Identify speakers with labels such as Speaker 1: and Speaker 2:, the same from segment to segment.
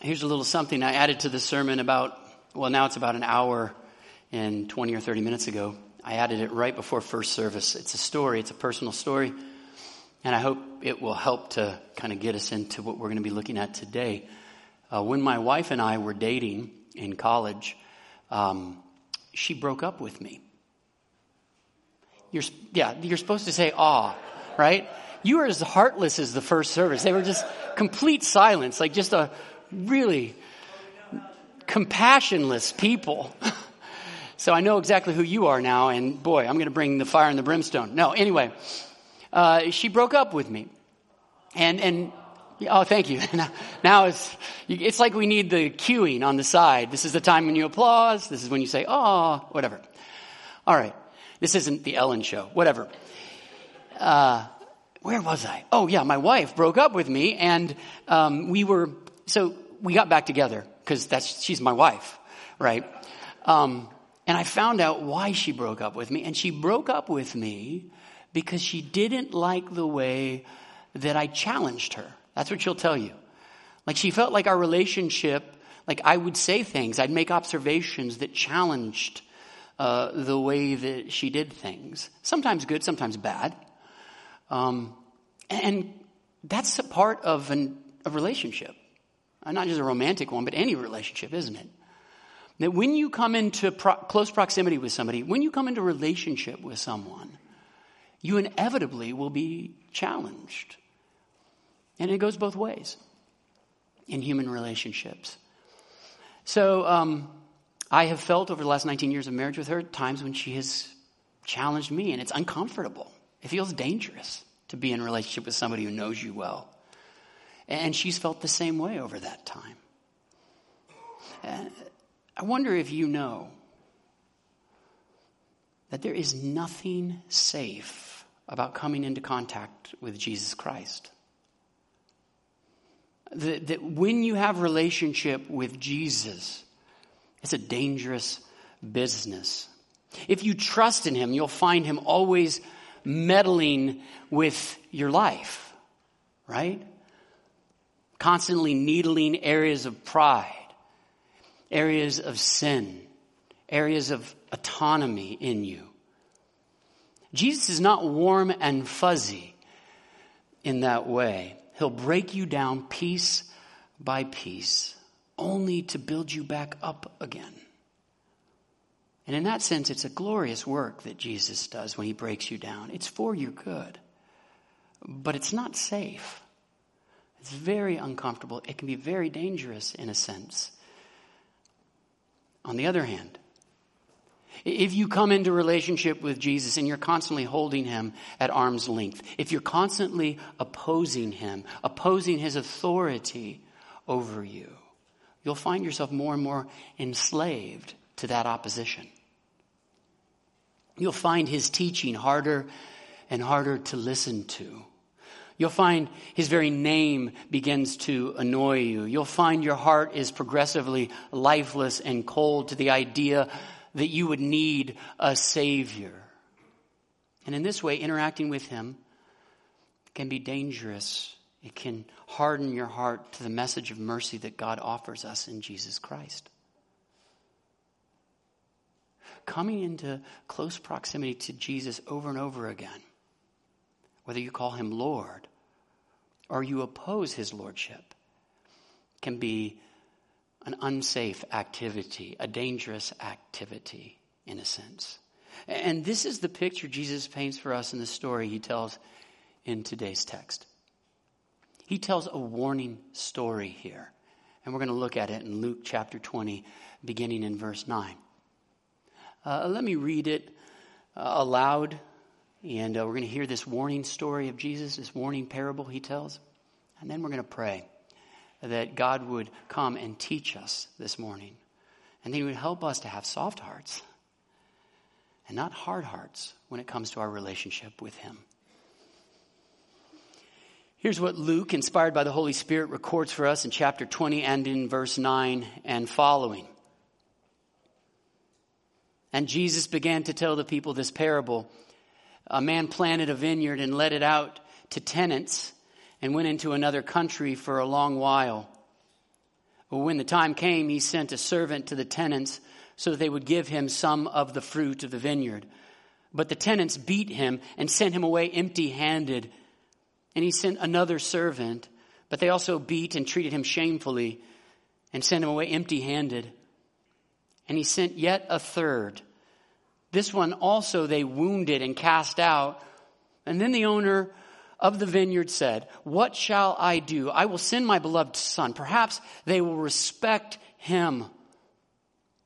Speaker 1: here's a little something I added to the sermon about, well, now it's about an hour and 20 or 30 minutes ago. I added it right before first service. It's a story, it's a personal story, and I hope it will help to kind of get us into what we're going to be looking at today. Uh, when my wife and I were dating in college, um, she broke up with me. You're, yeah, you're supposed to say "ah," right? You were as heartless as the first service. They were just complete silence, like just a really compassionless people. so I know exactly who you are now, and boy, I'm going to bring the fire and the brimstone. No, anyway, uh, she broke up with me, and and oh, thank you. now it's it's like we need the cueing on the side. This is the time when you applause. This is when you say, "Oh," whatever. All right, this isn't the Ellen show. Whatever. Uh, where was I? Oh yeah, my wife broke up with me, and um, we were so we got back together because that's she's my wife, right? Um, and I found out why she broke up with me, and she broke up with me because she didn't like the way that I challenged her. That's what she'll tell you. Like she felt like our relationship, like I would say things, I'd make observations that challenged uh, the way that she did things. Sometimes good, sometimes bad. Um, and that's a part of an, a relationship. Uh, not just a romantic one, but any relationship, isn't it? That when you come into pro- close proximity with somebody, when you come into relationship with someone, you inevitably will be challenged. And it goes both ways in human relationships. So um, I have felt over the last 19 years of marriage with her times when she has challenged me, and it's uncomfortable. It feels dangerous to be in relationship with somebody who knows you well. And she's felt the same way over that time. Uh, I wonder if you know that there is nothing safe about coming into contact with Jesus Christ. That, that when you have relationship with Jesus, it's a dangerous business. If you trust in Him, you'll find Him always meddling with your life, right? Constantly needling areas of pride, areas of sin, areas of autonomy in you. Jesus is not warm and fuzzy in that way. He'll break you down piece by piece, only to build you back up again. And in that sense, it's a glorious work that Jesus does when he breaks you down. It's for your good. But it's not safe. It's very uncomfortable. It can be very dangerous in a sense. On the other hand, if you come into relationship with Jesus and you're constantly holding him at arm's length, if you're constantly opposing him, opposing his authority over you, you'll find yourself more and more enslaved to that opposition. You'll find his teaching harder and harder to listen to. You'll find his very name begins to annoy you. You'll find your heart is progressively lifeless and cold to the idea that you would need a savior. And in this way, interacting with him can be dangerous. It can harden your heart to the message of mercy that God offers us in Jesus Christ coming into close proximity to Jesus over and over again, whether you call him Lord or you oppose his lordship, can be an unsafe activity, a dangerous activity, in a sense. And this is the picture Jesus paints for us in the story he tells in today's text. He tells a warning story here. And we're going to look at it in Luke chapter 20, beginning in verse 9. Uh, let me read it uh, aloud, and uh, we're going to hear this warning story of Jesus, this warning parable he tells, and then we're going to pray that God would come and teach us this morning, and that He would help us to have soft hearts and not hard hearts when it comes to our relationship with Him. Here's what Luke, inspired by the Holy Spirit, records for us in chapter 20 and in verse 9 and following. And Jesus began to tell the people this parable. A man planted a vineyard and let it out to tenants and went into another country for a long while. Well, when the time came, he sent a servant to the tenants so that they would give him some of the fruit of the vineyard. But the tenants beat him and sent him away empty handed. And he sent another servant, but they also beat and treated him shamefully and sent him away empty handed. And he sent yet a third. This one also they wounded and cast out. And then the owner of the vineyard said, What shall I do? I will send my beloved son. Perhaps they will respect him.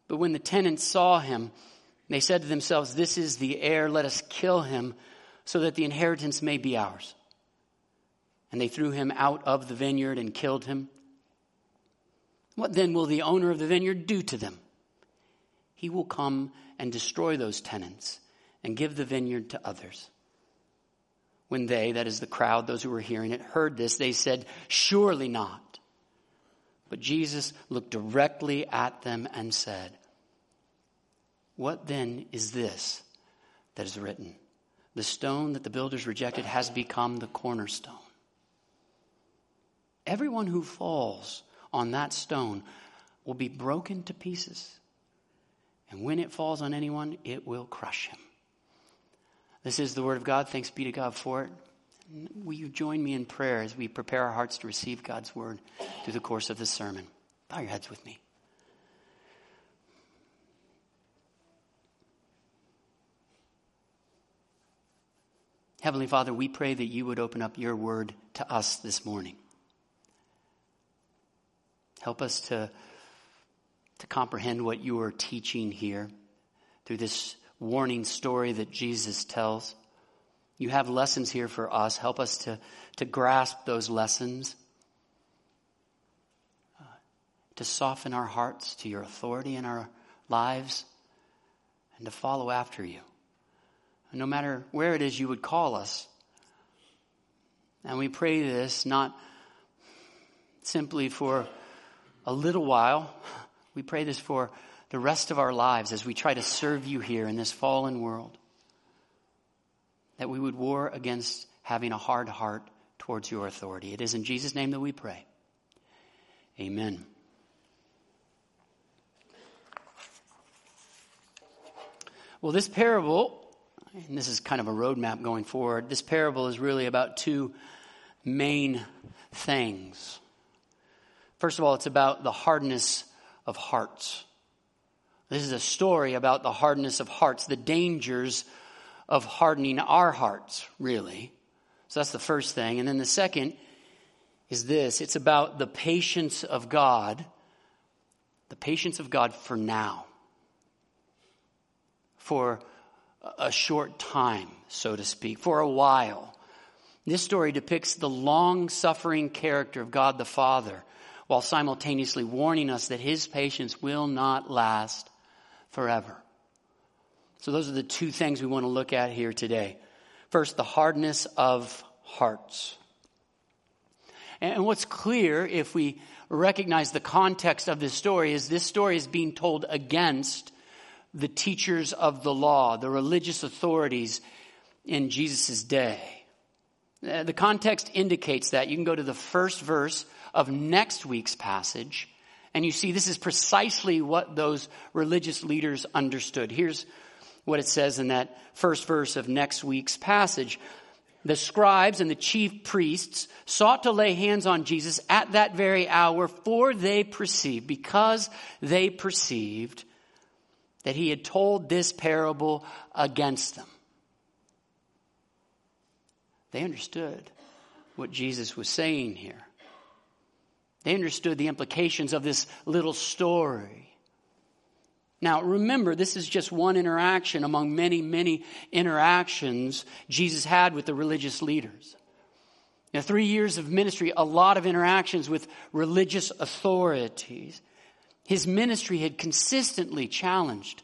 Speaker 1: But when the tenants saw him, they said to themselves, This is the heir. Let us kill him so that the inheritance may be ours. And they threw him out of the vineyard and killed him. What then will the owner of the vineyard do to them? He will come and destroy those tenants and give the vineyard to others. When they, that is the crowd, those who were hearing it, heard this, they said, Surely not. But Jesus looked directly at them and said, What then is this that is written? The stone that the builders rejected has become the cornerstone. Everyone who falls on that stone will be broken to pieces. And when it falls on anyone, it will crush him. This is the word of God. Thanks be to God for it. Will you join me in prayer as we prepare our hearts to receive God's word through the course of this sermon? Bow your heads with me. Heavenly Father, we pray that you would open up your word to us this morning. Help us to, to comprehend what you are teaching here through this warning story that Jesus tells. You have lessons here for us. Help us to, to grasp those lessons, uh, to soften our hearts to your authority in our lives, and to follow after you. And no matter where it is you would call us. And we pray this not simply for a little while, we pray this for the rest of our lives as we try to serve you here in this fallen world. That we would war against having a hard heart towards your authority. It is in Jesus' name that we pray. Amen. Well, this parable, and this is kind of a roadmap going forward, this parable is really about two main things. First of all, it's about the hardness of hearts. This is a story about the hardness of hearts, the dangers of hardening our hearts, really. So that's the first thing. And then the second is this it's about the patience of God, the patience of God for now, for a short time, so to speak, for a while. This story depicts the long suffering character of God the Father while simultaneously warning us that his patience will not last forever. So, those are the two things we want to look at here today. First, the hardness of hearts. And what's clear if we recognize the context of this story is this story is being told against the teachers of the law, the religious authorities in Jesus' day. Uh, the context indicates that. You can go to the first verse of next week's passage and you see, this is precisely what those religious leaders understood. Here's what it says in that first verse of next week's passage. The scribes and the chief priests sought to lay hands on Jesus at that very hour, for they perceived, because they perceived that he had told this parable against them. They understood what Jesus was saying here. They understood the implications of this little story. Now, remember, this is just one interaction among many, many interactions Jesus had with the religious leaders. Now, three years of ministry, a lot of interactions with religious authorities. His ministry had consistently challenged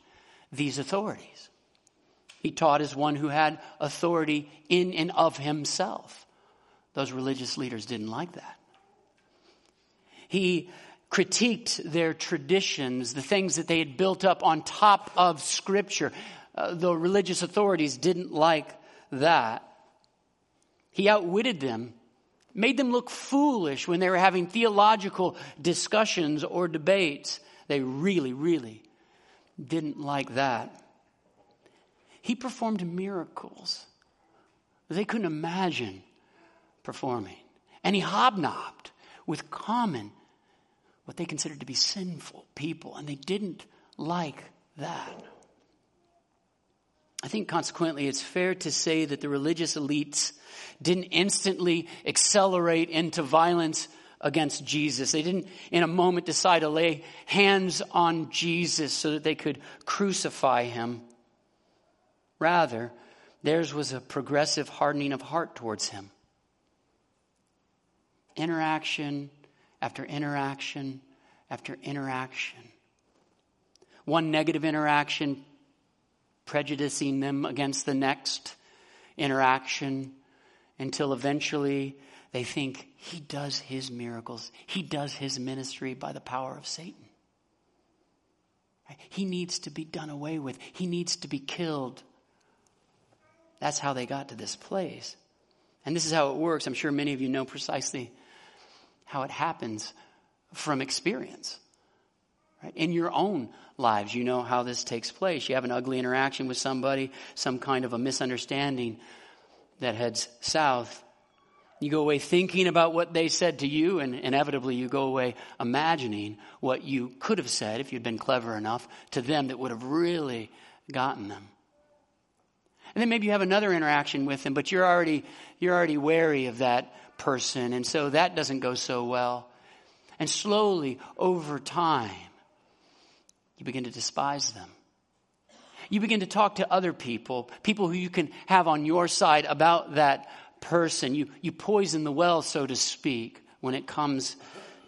Speaker 1: these authorities. He taught as one who had authority in and of himself. Those religious leaders didn't like that. He critiqued their traditions, the things that they had built up on top of Scripture. Uh, the religious authorities didn't like that. He outwitted them made them look foolish when they were having theological discussions or debates. They really, really didn't like that. He performed miracles they couldn't imagine performing. And he hobnobbed with common, what they considered to be sinful people, and they didn't like that. I think consequently, it's fair to say that the religious elites didn't instantly accelerate into violence against Jesus. They didn't, in a moment, decide to lay hands on Jesus so that they could crucify him. Rather, theirs was a progressive hardening of heart towards him. Interaction after interaction after interaction. One negative interaction prejudicing them against the next interaction until eventually they think he does his miracles, he does his ministry by the power of Satan. He needs to be done away with, he needs to be killed. That's how they got to this place. And this is how it works. I'm sure many of you know precisely how it happens from experience. Right? In your own lives, you know how this takes place. You have an ugly interaction with somebody, some kind of a misunderstanding that heads south. You go away thinking about what they said to you, and inevitably you go away imagining what you could have said if you'd been clever enough to them that would have really gotten them. And then maybe you have another interaction with them, but you're already, you're already wary of that person. And so that doesn't go so well. And slowly, over time, you begin to despise them. You begin to talk to other people, people who you can have on your side about that person. You, you poison the well, so to speak, when it comes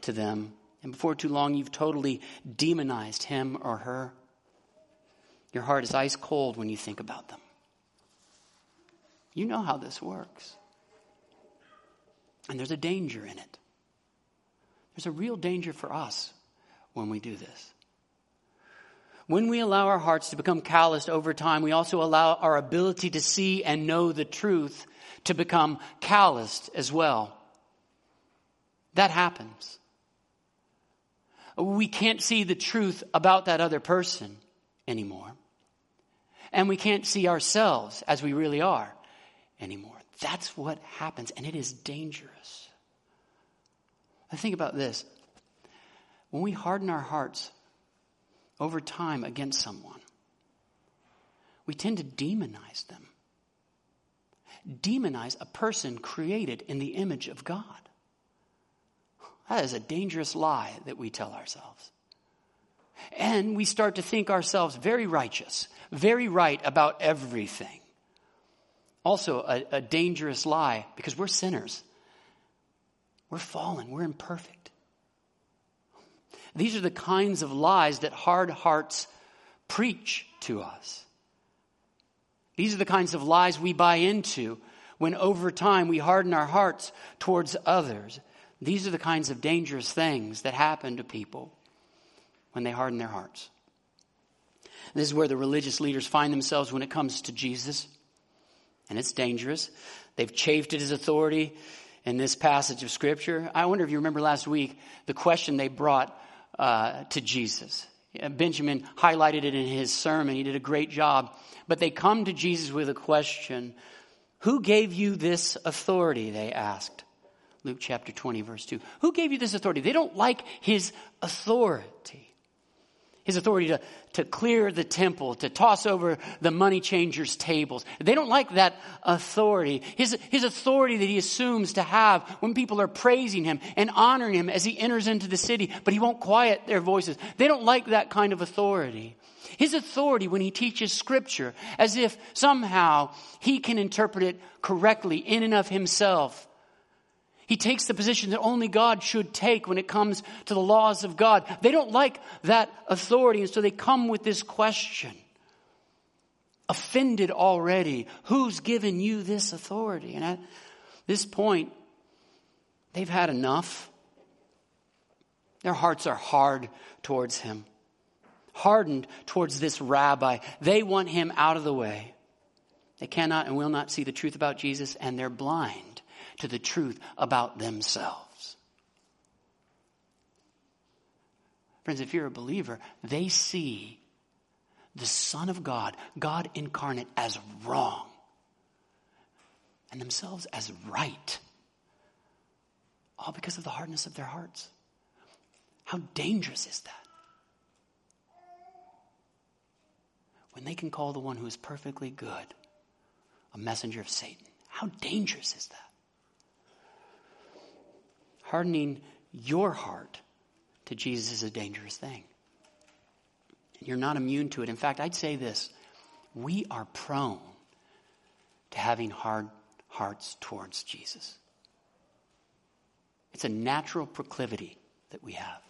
Speaker 1: to them. And before too long, you've totally demonized him or her. Your heart is ice cold when you think about them. You know how this works. And there's a danger in it. There's a real danger for us when we do this. When we allow our hearts to become calloused over time, we also allow our ability to see and know the truth to become calloused as well. That happens. We can't see the truth about that other person anymore. And we can't see ourselves as we really are anymore. That's what happens, and it is dangerous. I think about this. When we harden our hearts over time against someone, we tend to demonize them. Demonize a person created in the image of God. That is a dangerous lie that we tell ourselves. And we start to think ourselves very righteous, very right about everything. Also, a, a dangerous lie because we're sinners. We're fallen. We're imperfect. These are the kinds of lies that hard hearts preach to us. These are the kinds of lies we buy into when over time we harden our hearts towards others. These are the kinds of dangerous things that happen to people when they harden their hearts. This is where the religious leaders find themselves when it comes to Jesus and it's dangerous. They've chafed at his authority in this passage of Scripture. I wonder if you remember last week the question they brought uh, to Jesus. Benjamin highlighted it in his sermon. He did a great job. But they come to Jesus with a question Who gave you this authority? They asked. Luke chapter 20, verse 2. Who gave you this authority? They don't like his authority his authority to, to clear the temple, to toss over the money changers' tables. They don't like that authority. His, his authority that he assumes to have when people are praising him and honoring him as he enters into the city, but he won't quiet their voices. They don't like that kind of authority. His authority when he teaches scripture as if somehow he can interpret it correctly in and of himself he takes the position that only God should take when it comes to the laws of God. They don't like that authority, and so they come with this question. Offended already. Who's given you this authority? And at this point, they've had enough. Their hearts are hard towards him, hardened towards this rabbi. They want him out of the way. They cannot and will not see the truth about Jesus, and they're blind to the truth about themselves. Friends, if you're a believer, they see the Son of God, God incarnate, as wrong and themselves as right. All because of the hardness of their hearts. How dangerous is that? When they can call the one who is perfectly good a messenger of Satan. How dangerous is that? Hardening your heart to Jesus is a dangerous thing. And You're not immune to it. In fact, I'd say this we are prone to having hard hearts towards Jesus. It's a natural proclivity that we have.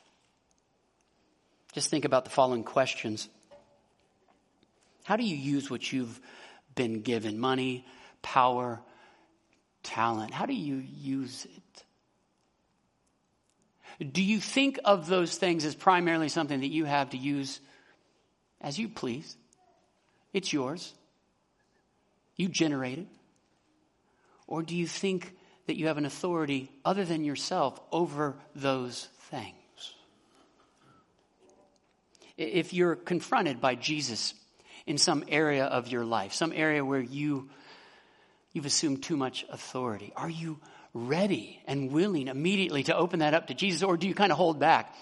Speaker 1: Just think about the following questions How do you use what you've been given? Money, power, talent. How do you use it? Do you think of those things as primarily something that you have to use as you please? It's yours. You generate it. Or do you think that you have an authority other than yourself over those things? If you're confronted by Jesus in some area of your life, some area where you, you've assumed too much authority, are you ready and willing immediately to open that up to Jesus, or do you kind of hold back?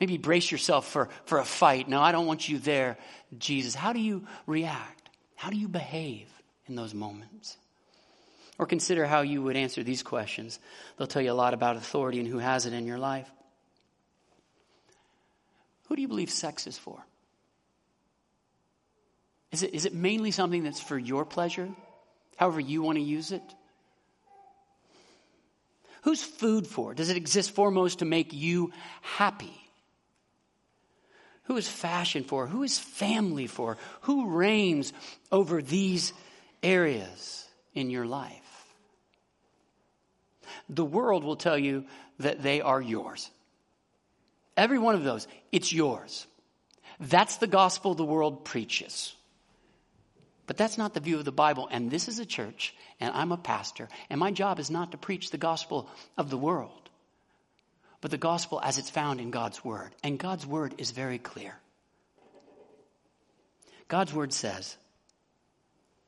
Speaker 1: Maybe brace yourself for, for a fight. No, I don't want you there, Jesus. How do you react? How do you behave in those moments? Or consider how you would answer these questions. They'll tell you a lot about authority and who has it in your life. Who do you believe sex is for? Is it, is it mainly something that's for your pleasure, however you want to use it? Who's food for? Does it exist foremost to make you happy? Who is fashion for? Who is family for? Who reigns over these areas in your life? The world will tell you that they are yours. Every one of those, it's yours. That's the gospel the world preaches. But that's not the view of the Bible. And this is a church, and I'm a pastor, and my job is not to preach the gospel of the world, but the gospel as it's found in God's Word. And God's Word is very clear. God's Word says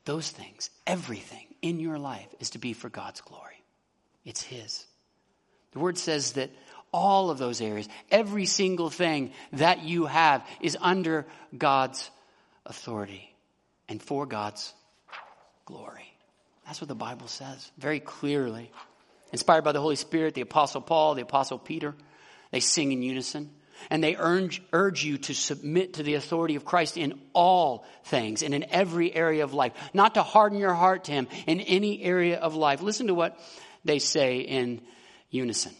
Speaker 1: those things, everything in your life is to be for God's glory. It's His. The Word says that all of those areas, every single thing that you have is under God's authority and for God's glory. That's what the Bible says very clearly. Inspired by the Holy Spirit, the Apostle Paul, the Apostle Peter, they sing in unison. And they urge, urge you to submit to the authority of Christ in all things and in every area of life, not to harden your heart to Him in any area of life. Listen to what they say in unison.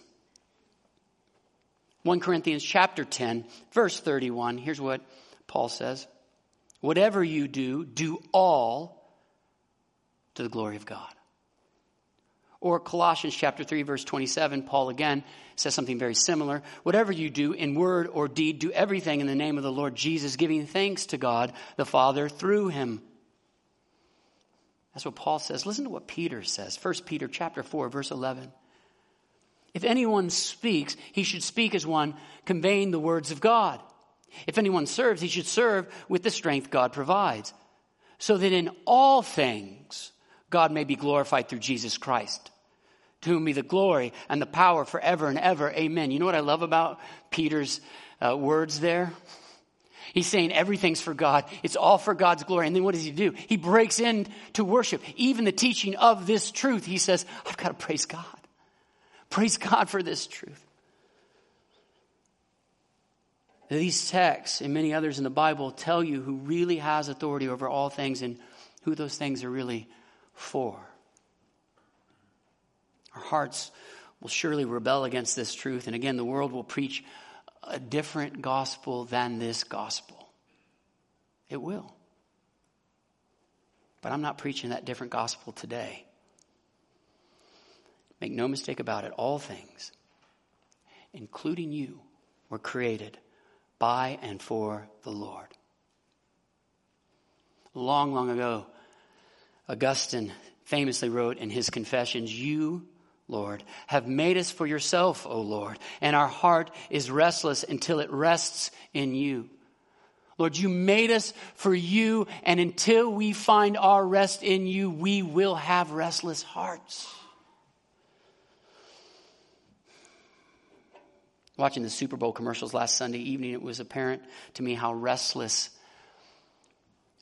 Speaker 1: 1 Corinthians chapter 10, verse 31. Here's what Paul says. Whatever you do, do all to the glory of God. Or Colossians chapter 3 verse 27, Paul again says something very similar. Whatever you do in word or deed, do everything in the name of the Lord Jesus, giving thanks to God the Father through him. That's what Paul says. Listen to what Peter says. 1 Peter chapter 4 verse 11. If anyone speaks, he should speak as one conveying the words of God. If anyone serves, he should serve with the strength God provides, so that in all things God may be glorified through Jesus Christ, to whom be the glory and the power forever and ever. Amen. You know what I love about Peter's uh, words there? He's saying everything's for God. It's all for God's glory. And then what does he do? He breaks into worship. Even the teaching of this truth, he says, I've got to praise God. Praise God for this truth. These texts and many others in the Bible tell you who really has authority over all things and who those things are really for. Our hearts will surely rebel against this truth. And again, the world will preach a different gospel than this gospel. It will. But I'm not preaching that different gospel today. Make no mistake about it, all things, including you, were created by and for the Lord. Long, long ago, Augustine famously wrote in his confessions, You, Lord, have made us for yourself, O Lord, and our heart is restless until it rests in you. Lord, you made us for you, and until we find our rest in you, we will have restless hearts. Watching the Super Bowl commercials last Sunday evening, it was apparent to me how restless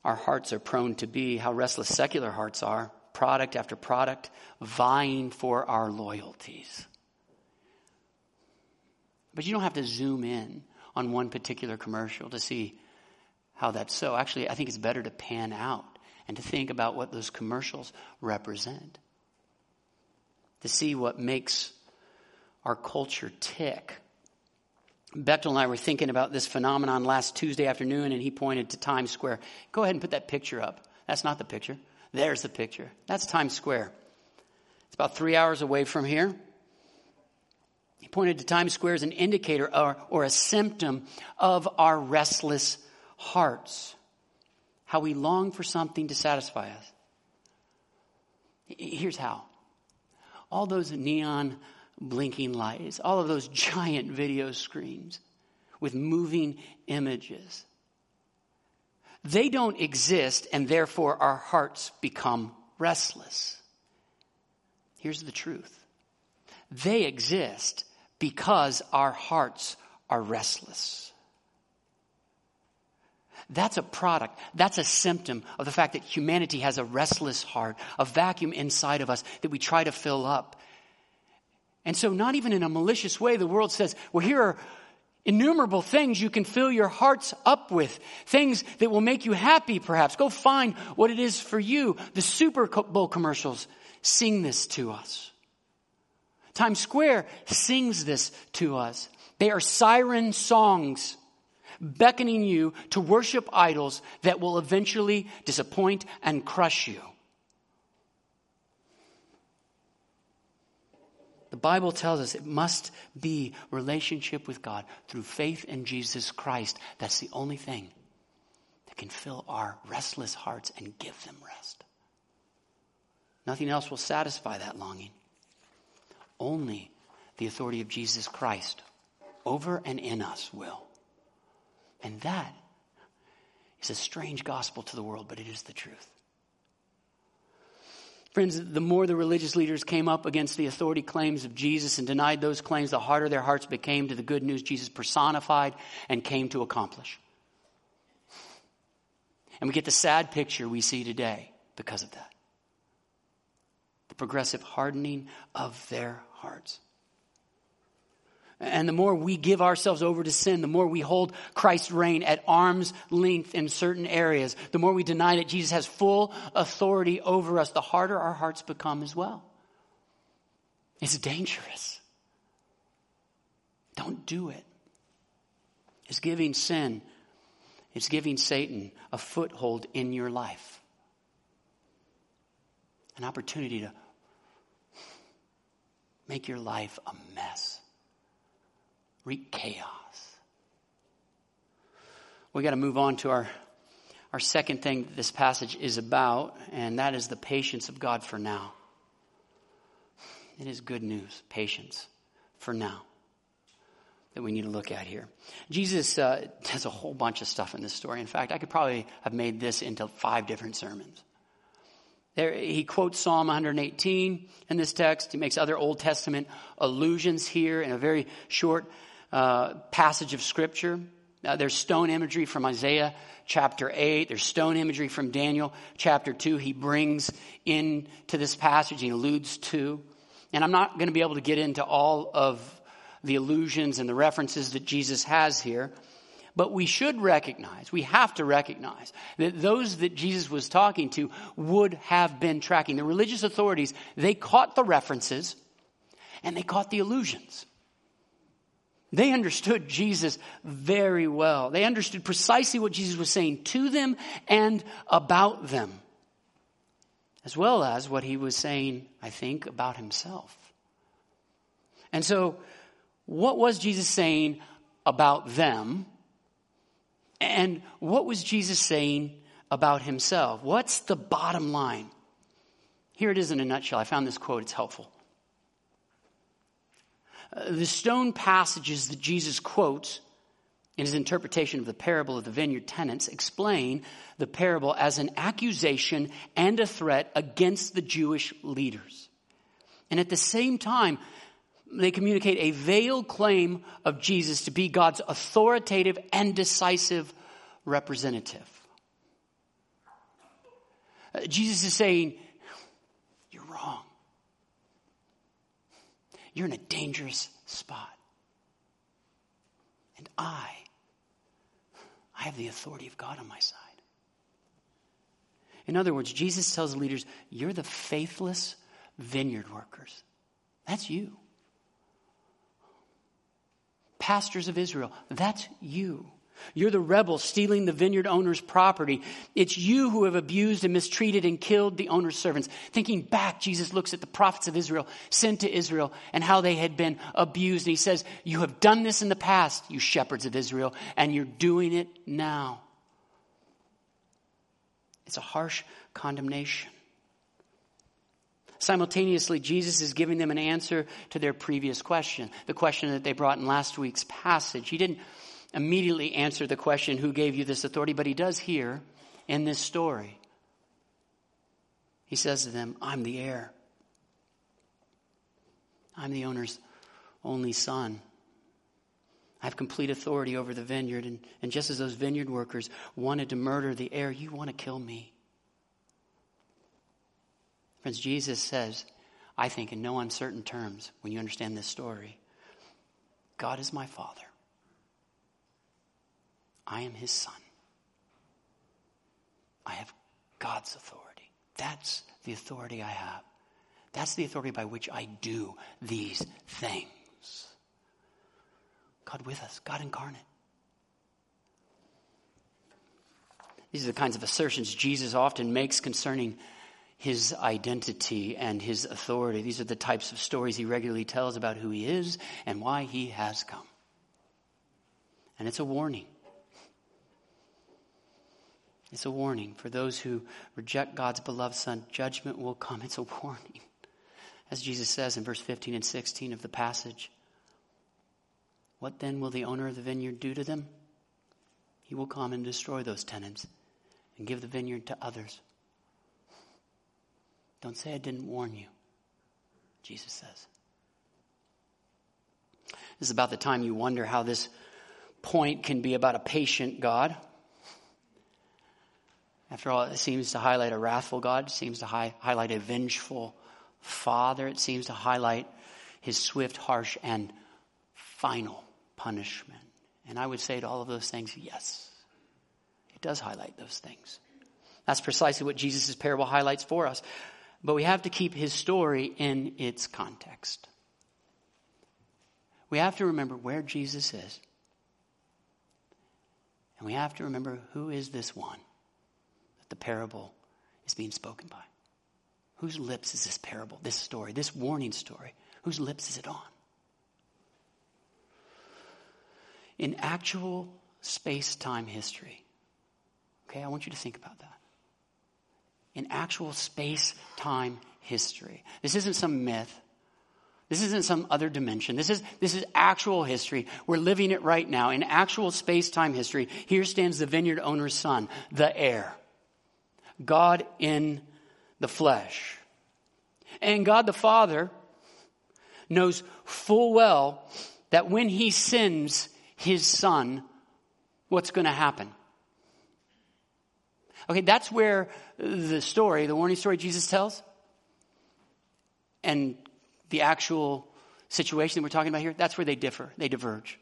Speaker 1: our hearts are prone to be, how restless secular hearts are, product after product, vying for our loyalties. But you don't have to zoom in on one particular commercial to see how that's so. Actually, I think it's better to pan out and to think about what those commercials represent, to see what makes our culture tick Bechtel and I were thinking about this phenomenon last Tuesday afternoon, and he pointed to Times Square. Go ahead and put that picture up. That's not the picture. There's the picture. That's Times Square. It's about three hours away from here. He pointed to Times Square as an indicator or, or a symptom of our restless hearts, how we long for something to satisfy us. Here's how all those neon blinking lights, all of those giant video screens with moving images. They don't exist, and therefore our hearts become restless. Here's the truth they exist because our hearts are restless. That's a product, that's a symptom of the fact that humanity has a restless heart, a vacuum inside of us that we try to fill up and so, not even in a malicious way, the world says, well, here are innumerable things you can fill your hearts up with. Things that will make you happy, perhaps. Go find what it is for you. The Super Bowl commercials sing this to us. Times Square sings this to us. They are siren songs beckoning you to worship idols that will eventually disappoint and crush you. The Bible tells us it must be relationship with God through faith in Jesus Christ. That's the only thing that can fill our restless hearts and give them rest. Nothing else will satisfy that longing. Only the authority of Jesus Christ over and in us will. And that is a strange gospel to the world, but it is the truth. Friends, the more the religious leaders came up against the authority claims of Jesus and denied those claims, the harder their hearts became to the good news Jesus personified and came to accomplish. And we get the sad picture we see today because of that the progressive hardening of their hearts. And the more we give ourselves over to sin, the more we hold Christ's reign at arm's length in certain areas, the more we deny that Jesus has full authority over us, the harder our hearts become as well. It's dangerous. Don't do it. It's giving sin, it's giving Satan a foothold in your life, an opportunity to make your life a mess wreak chaos. We got to move on to our, our second thing that this passage is about, and that is the patience of God for now. It is good news, patience for now that we need to look at here. Jesus uh, does a whole bunch of stuff in this story. In fact, I could probably have made this into five different sermons. There, he quotes Psalm 118 in this text. He makes other Old Testament allusions here in a very short uh, passage of Scripture. Uh, there's stone imagery from Isaiah chapter 8. There's stone imagery from Daniel chapter 2. He brings into this passage, he alludes to. And I'm not going to be able to get into all of the allusions and the references that Jesus has here. But we should recognize, we have to recognize that those that Jesus was talking to would have been tracking. The religious authorities, they caught the references and they caught the allusions. They understood Jesus very well. They understood precisely what Jesus was saying to them and about them, as well as what he was saying, I think, about himself. And so, what was Jesus saying about them? And what was Jesus saying about himself? What's the bottom line? Here it is in a nutshell. I found this quote, it's helpful. Uh, the stone passages that Jesus quotes in his interpretation of the parable of the vineyard tenants explain the parable as an accusation and a threat against the Jewish leaders. And at the same time, they communicate a veiled claim of Jesus to be God's authoritative and decisive representative. Uh, Jesus is saying, You're wrong. You're in a dangerous spot. And I, I have the authority of God on my side. In other words, Jesus tells the leaders, You're the faithless vineyard workers. That's you. Pastors of Israel, that's you. You're the rebel stealing the vineyard owner's property. It's you who have abused and mistreated and killed the owner's servants. Thinking back, Jesus looks at the prophets of Israel sent to Israel and how they had been abused. And he says, You have done this in the past, you shepherds of Israel, and you're doing it now. It's a harsh condemnation. Simultaneously, Jesus is giving them an answer to their previous question, the question that they brought in last week's passage. He didn't immediately answer the question, Who gave you this authority? But he does here in this story. He says to them, I'm the heir. I'm the owner's only son. I have complete authority over the vineyard. And, and just as those vineyard workers wanted to murder the heir, you want to kill me. Friends, Jesus says, I think in no uncertain terms, when you understand this story, God is my Father. I am his son. I have God's authority. That's the authority I have. That's the authority by which I do these things. God with us, God incarnate. These are the kinds of assertions Jesus often makes concerning his identity and his authority. These are the types of stories he regularly tells about who he is and why he has come. And it's a warning. It's a warning for those who reject God's beloved Son. Judgment will come. It's a warning. As Jesus says in verse 15 and 16 of the passage. What then will the owner of the vineyard do to them? He will come and destroy those tenants and give the vineyard to others. Don't say I didn't warn you, Jesus says. This is about the time you wonder how this point can be about a patient God. After all, it seems to highlight a wrathful God, seems to hi- highlight a vengeful Father, it seems to highlight his swift, harsh, and final punishment. And I would say to all of those things, yes, it does highlight those things. That's precisely what Jesus' parable highlights for us. But we have to keep his story in its context. We have to remember where Jesus is. And we have to remember who is this one the parable is being spoken by? Whose lips is this parable, this story, this warning story? Whose lips is it on? In actual space time history, okay, I want you to think about that. In actual space time history, this isn't some myth. This isn't some other dimension. This is, this is actual history. We're living it right now. In actual space time history, here stands the vineyard owner's son, the heir. God in the flesh. And God the Father knows full well that when he sends his son, what's going to happen? Okay, that's where the story, the warning story Jesus tells, and the actual situation that we're talking about here, that's where they differ, they diverge.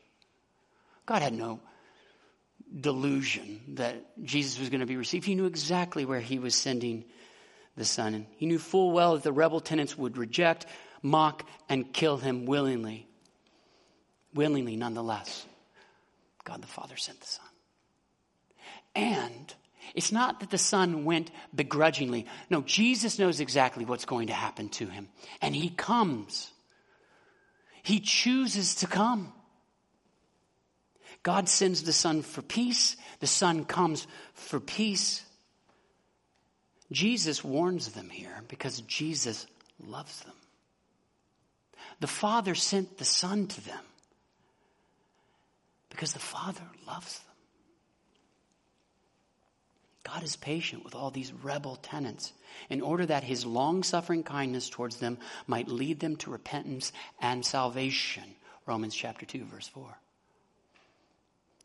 Speaker 1: God had no delusion that Jesus was going to be received. He knew exactly where he was sending the son. And he knew full well that the rebel tenants would reject, mock, and kill him willingly. Willingly, nonetheless. God the Father sent the Son. And it's not that the Son went begrudgingly. No, Jesus knows exactly what's going to happen to him. And he comes. He chooses to come. God sends the Son for peace. The Son comes for peace. Jesus warns them here because Jesus loves them. The Father sent the Son to them because the Father loves them. God is patient with all these rebel tenants in order that his long suffering kindness towards them might lead them to repentance and salvation. Romans chapter 2, verse 4.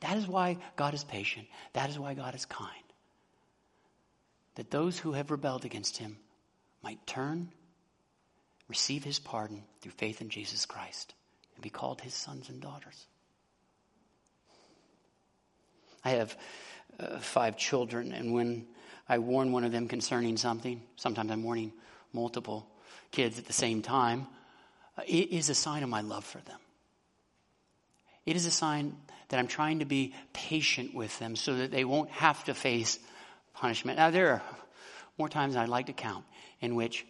Speaker 1: That is why God is patient. That is why God is kind. That those who have rebelled against him might turn, receive his pardon through faith in Jesus Christ, and be called his sons and daughters. I have uh, five children, and when I warn one of them concerning something, sometimes I'm warning multiple kids at the same time, uh, it is a sign of my love for them. It is a sign that I'm trying to be patient with them so that they won't have to face punishment. Now, there are more times I'd like to count in which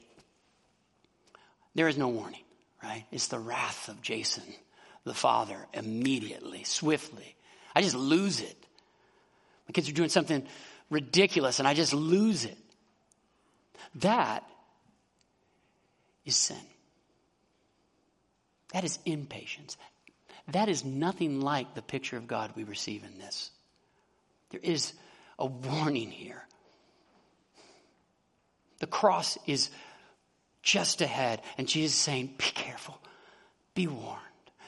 Speaker 1: there is no warning, right? It's the wrath of Jason, the father, immediately, swiftly. I just lose it. My kids are doing something ridiculous and I just lose it. That is sin. That is impatience. That is nothing like the picture of God we receive in this. There is a warning here. The cross is just ahead, and Jesus is saying, Be careful, be warned.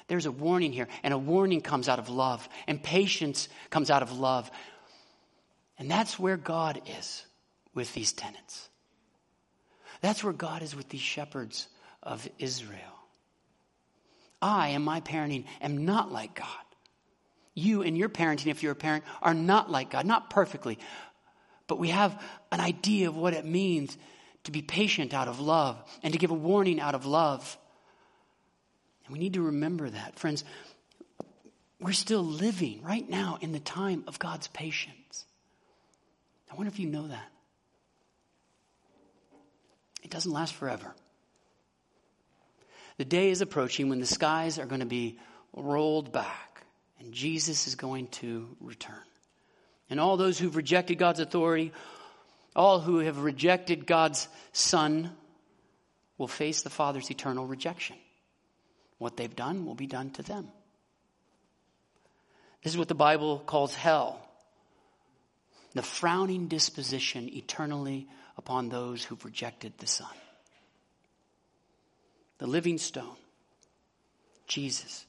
Speaker 1: There's a warning here, and a warning comes out of love, and patience comes out of love. And that's where God is with these tenants. That's where God is with these shepherds of Israel. I, and my parenting, am not like God. You, and your parenting, if you're a parent, are not like God. Not perfectly, but we have an idea of what it means to be patient out of love and to give a warning out of love. And we need to remember that. Friends, we're still living right now in the time of God's patience. I wonder if you know that. It doesn't last forever. The day is approaching when the skies are going to be rolled back and Jesus is going to return. And all those who've rejected God's authority, all who have rejected God's Son, will face the Father's eternal rejection. What they've done will be done to them. This is what the Bible calls hell the frowning disposition eternally upon those who've rejected the Son. The living stone, Jesus,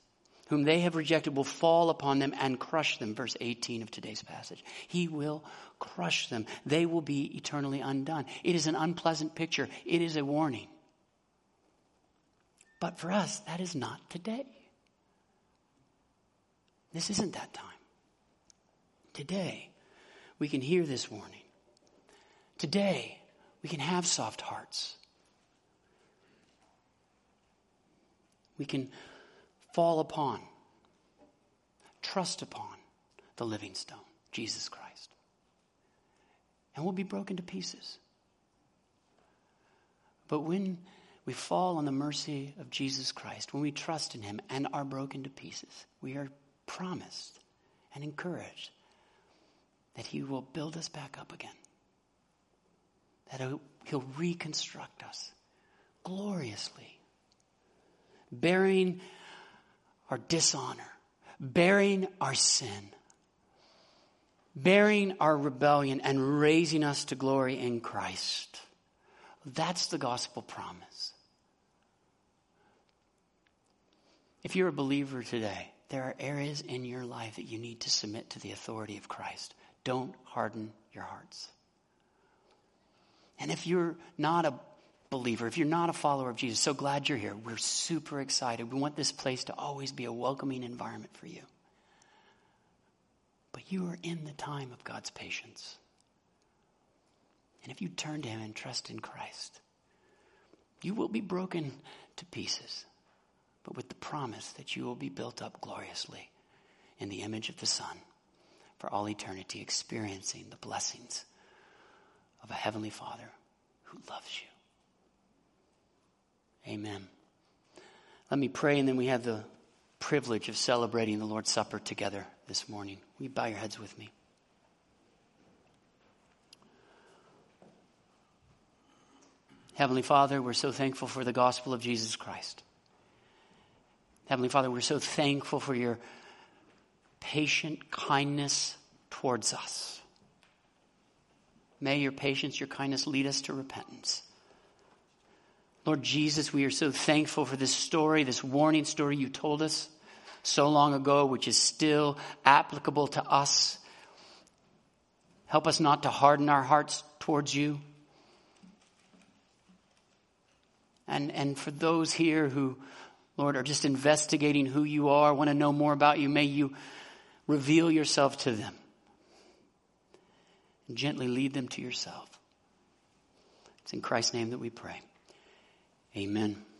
Speaker 1: whom they have rejected, will fall upon them and crush them. Verse 18 of today's passage. He will crush them. They will be eternally undone. It is an unpleasant picture, it is a warning. But for us, that is not today. This isn't that time. Today, we can hear this warning. Today, we can have soft hearts. We can fall upon, trust upon the living stone, Jesus Christ. And we'll be broken to pieces. But when we fall on the mercy of Jesus Christ, when we trust in Him and are broken to pieces, we are promised and encouraged that He will build us back up again. That He'll reconstruct us gloriously, bearing our dishonor, bearing our sin, bearing our rebellion, and raising us to glory in Christ. That's the gospel promise. If you're a believer today, there are areas in your life that you need to submit to the authority of Christ. Don't harden your hearts. And if you're not a believer, if you're not a follower of Jesus, so glad you're here. We're super excited. We want this place to always be a welcoming environment for you. But you are in the time of God's patience. And if you turn to Him and trust in Christ, you will be broken to pieces, but with the promise that you will be built up gloriously in the image of the Son for all eternity, experiencing the blessings of a Heavenly Father who loves you. Amen. Let me pray, and then we have the privilege of celebrating the Lord's Supper together this morning. Will you bow your heads with me? Heavenly Father, we're so thankful for the gospel of Jesus Christ. Heavenly Father, we're so thankful for your patient kindness towards us. May your patience, your kindness lead us to repentance. Lord Jesus, we are so thankful for this story, this warning story you told us so long ago, which is still applicable to us. Help us not to harden our hearts towards you. And, and for those here who, Lord, are just investigating who you are, want to know more about you, may you reveal yourself to them and gently lead them to yourself. It's in Christ's name that we pray. Amen.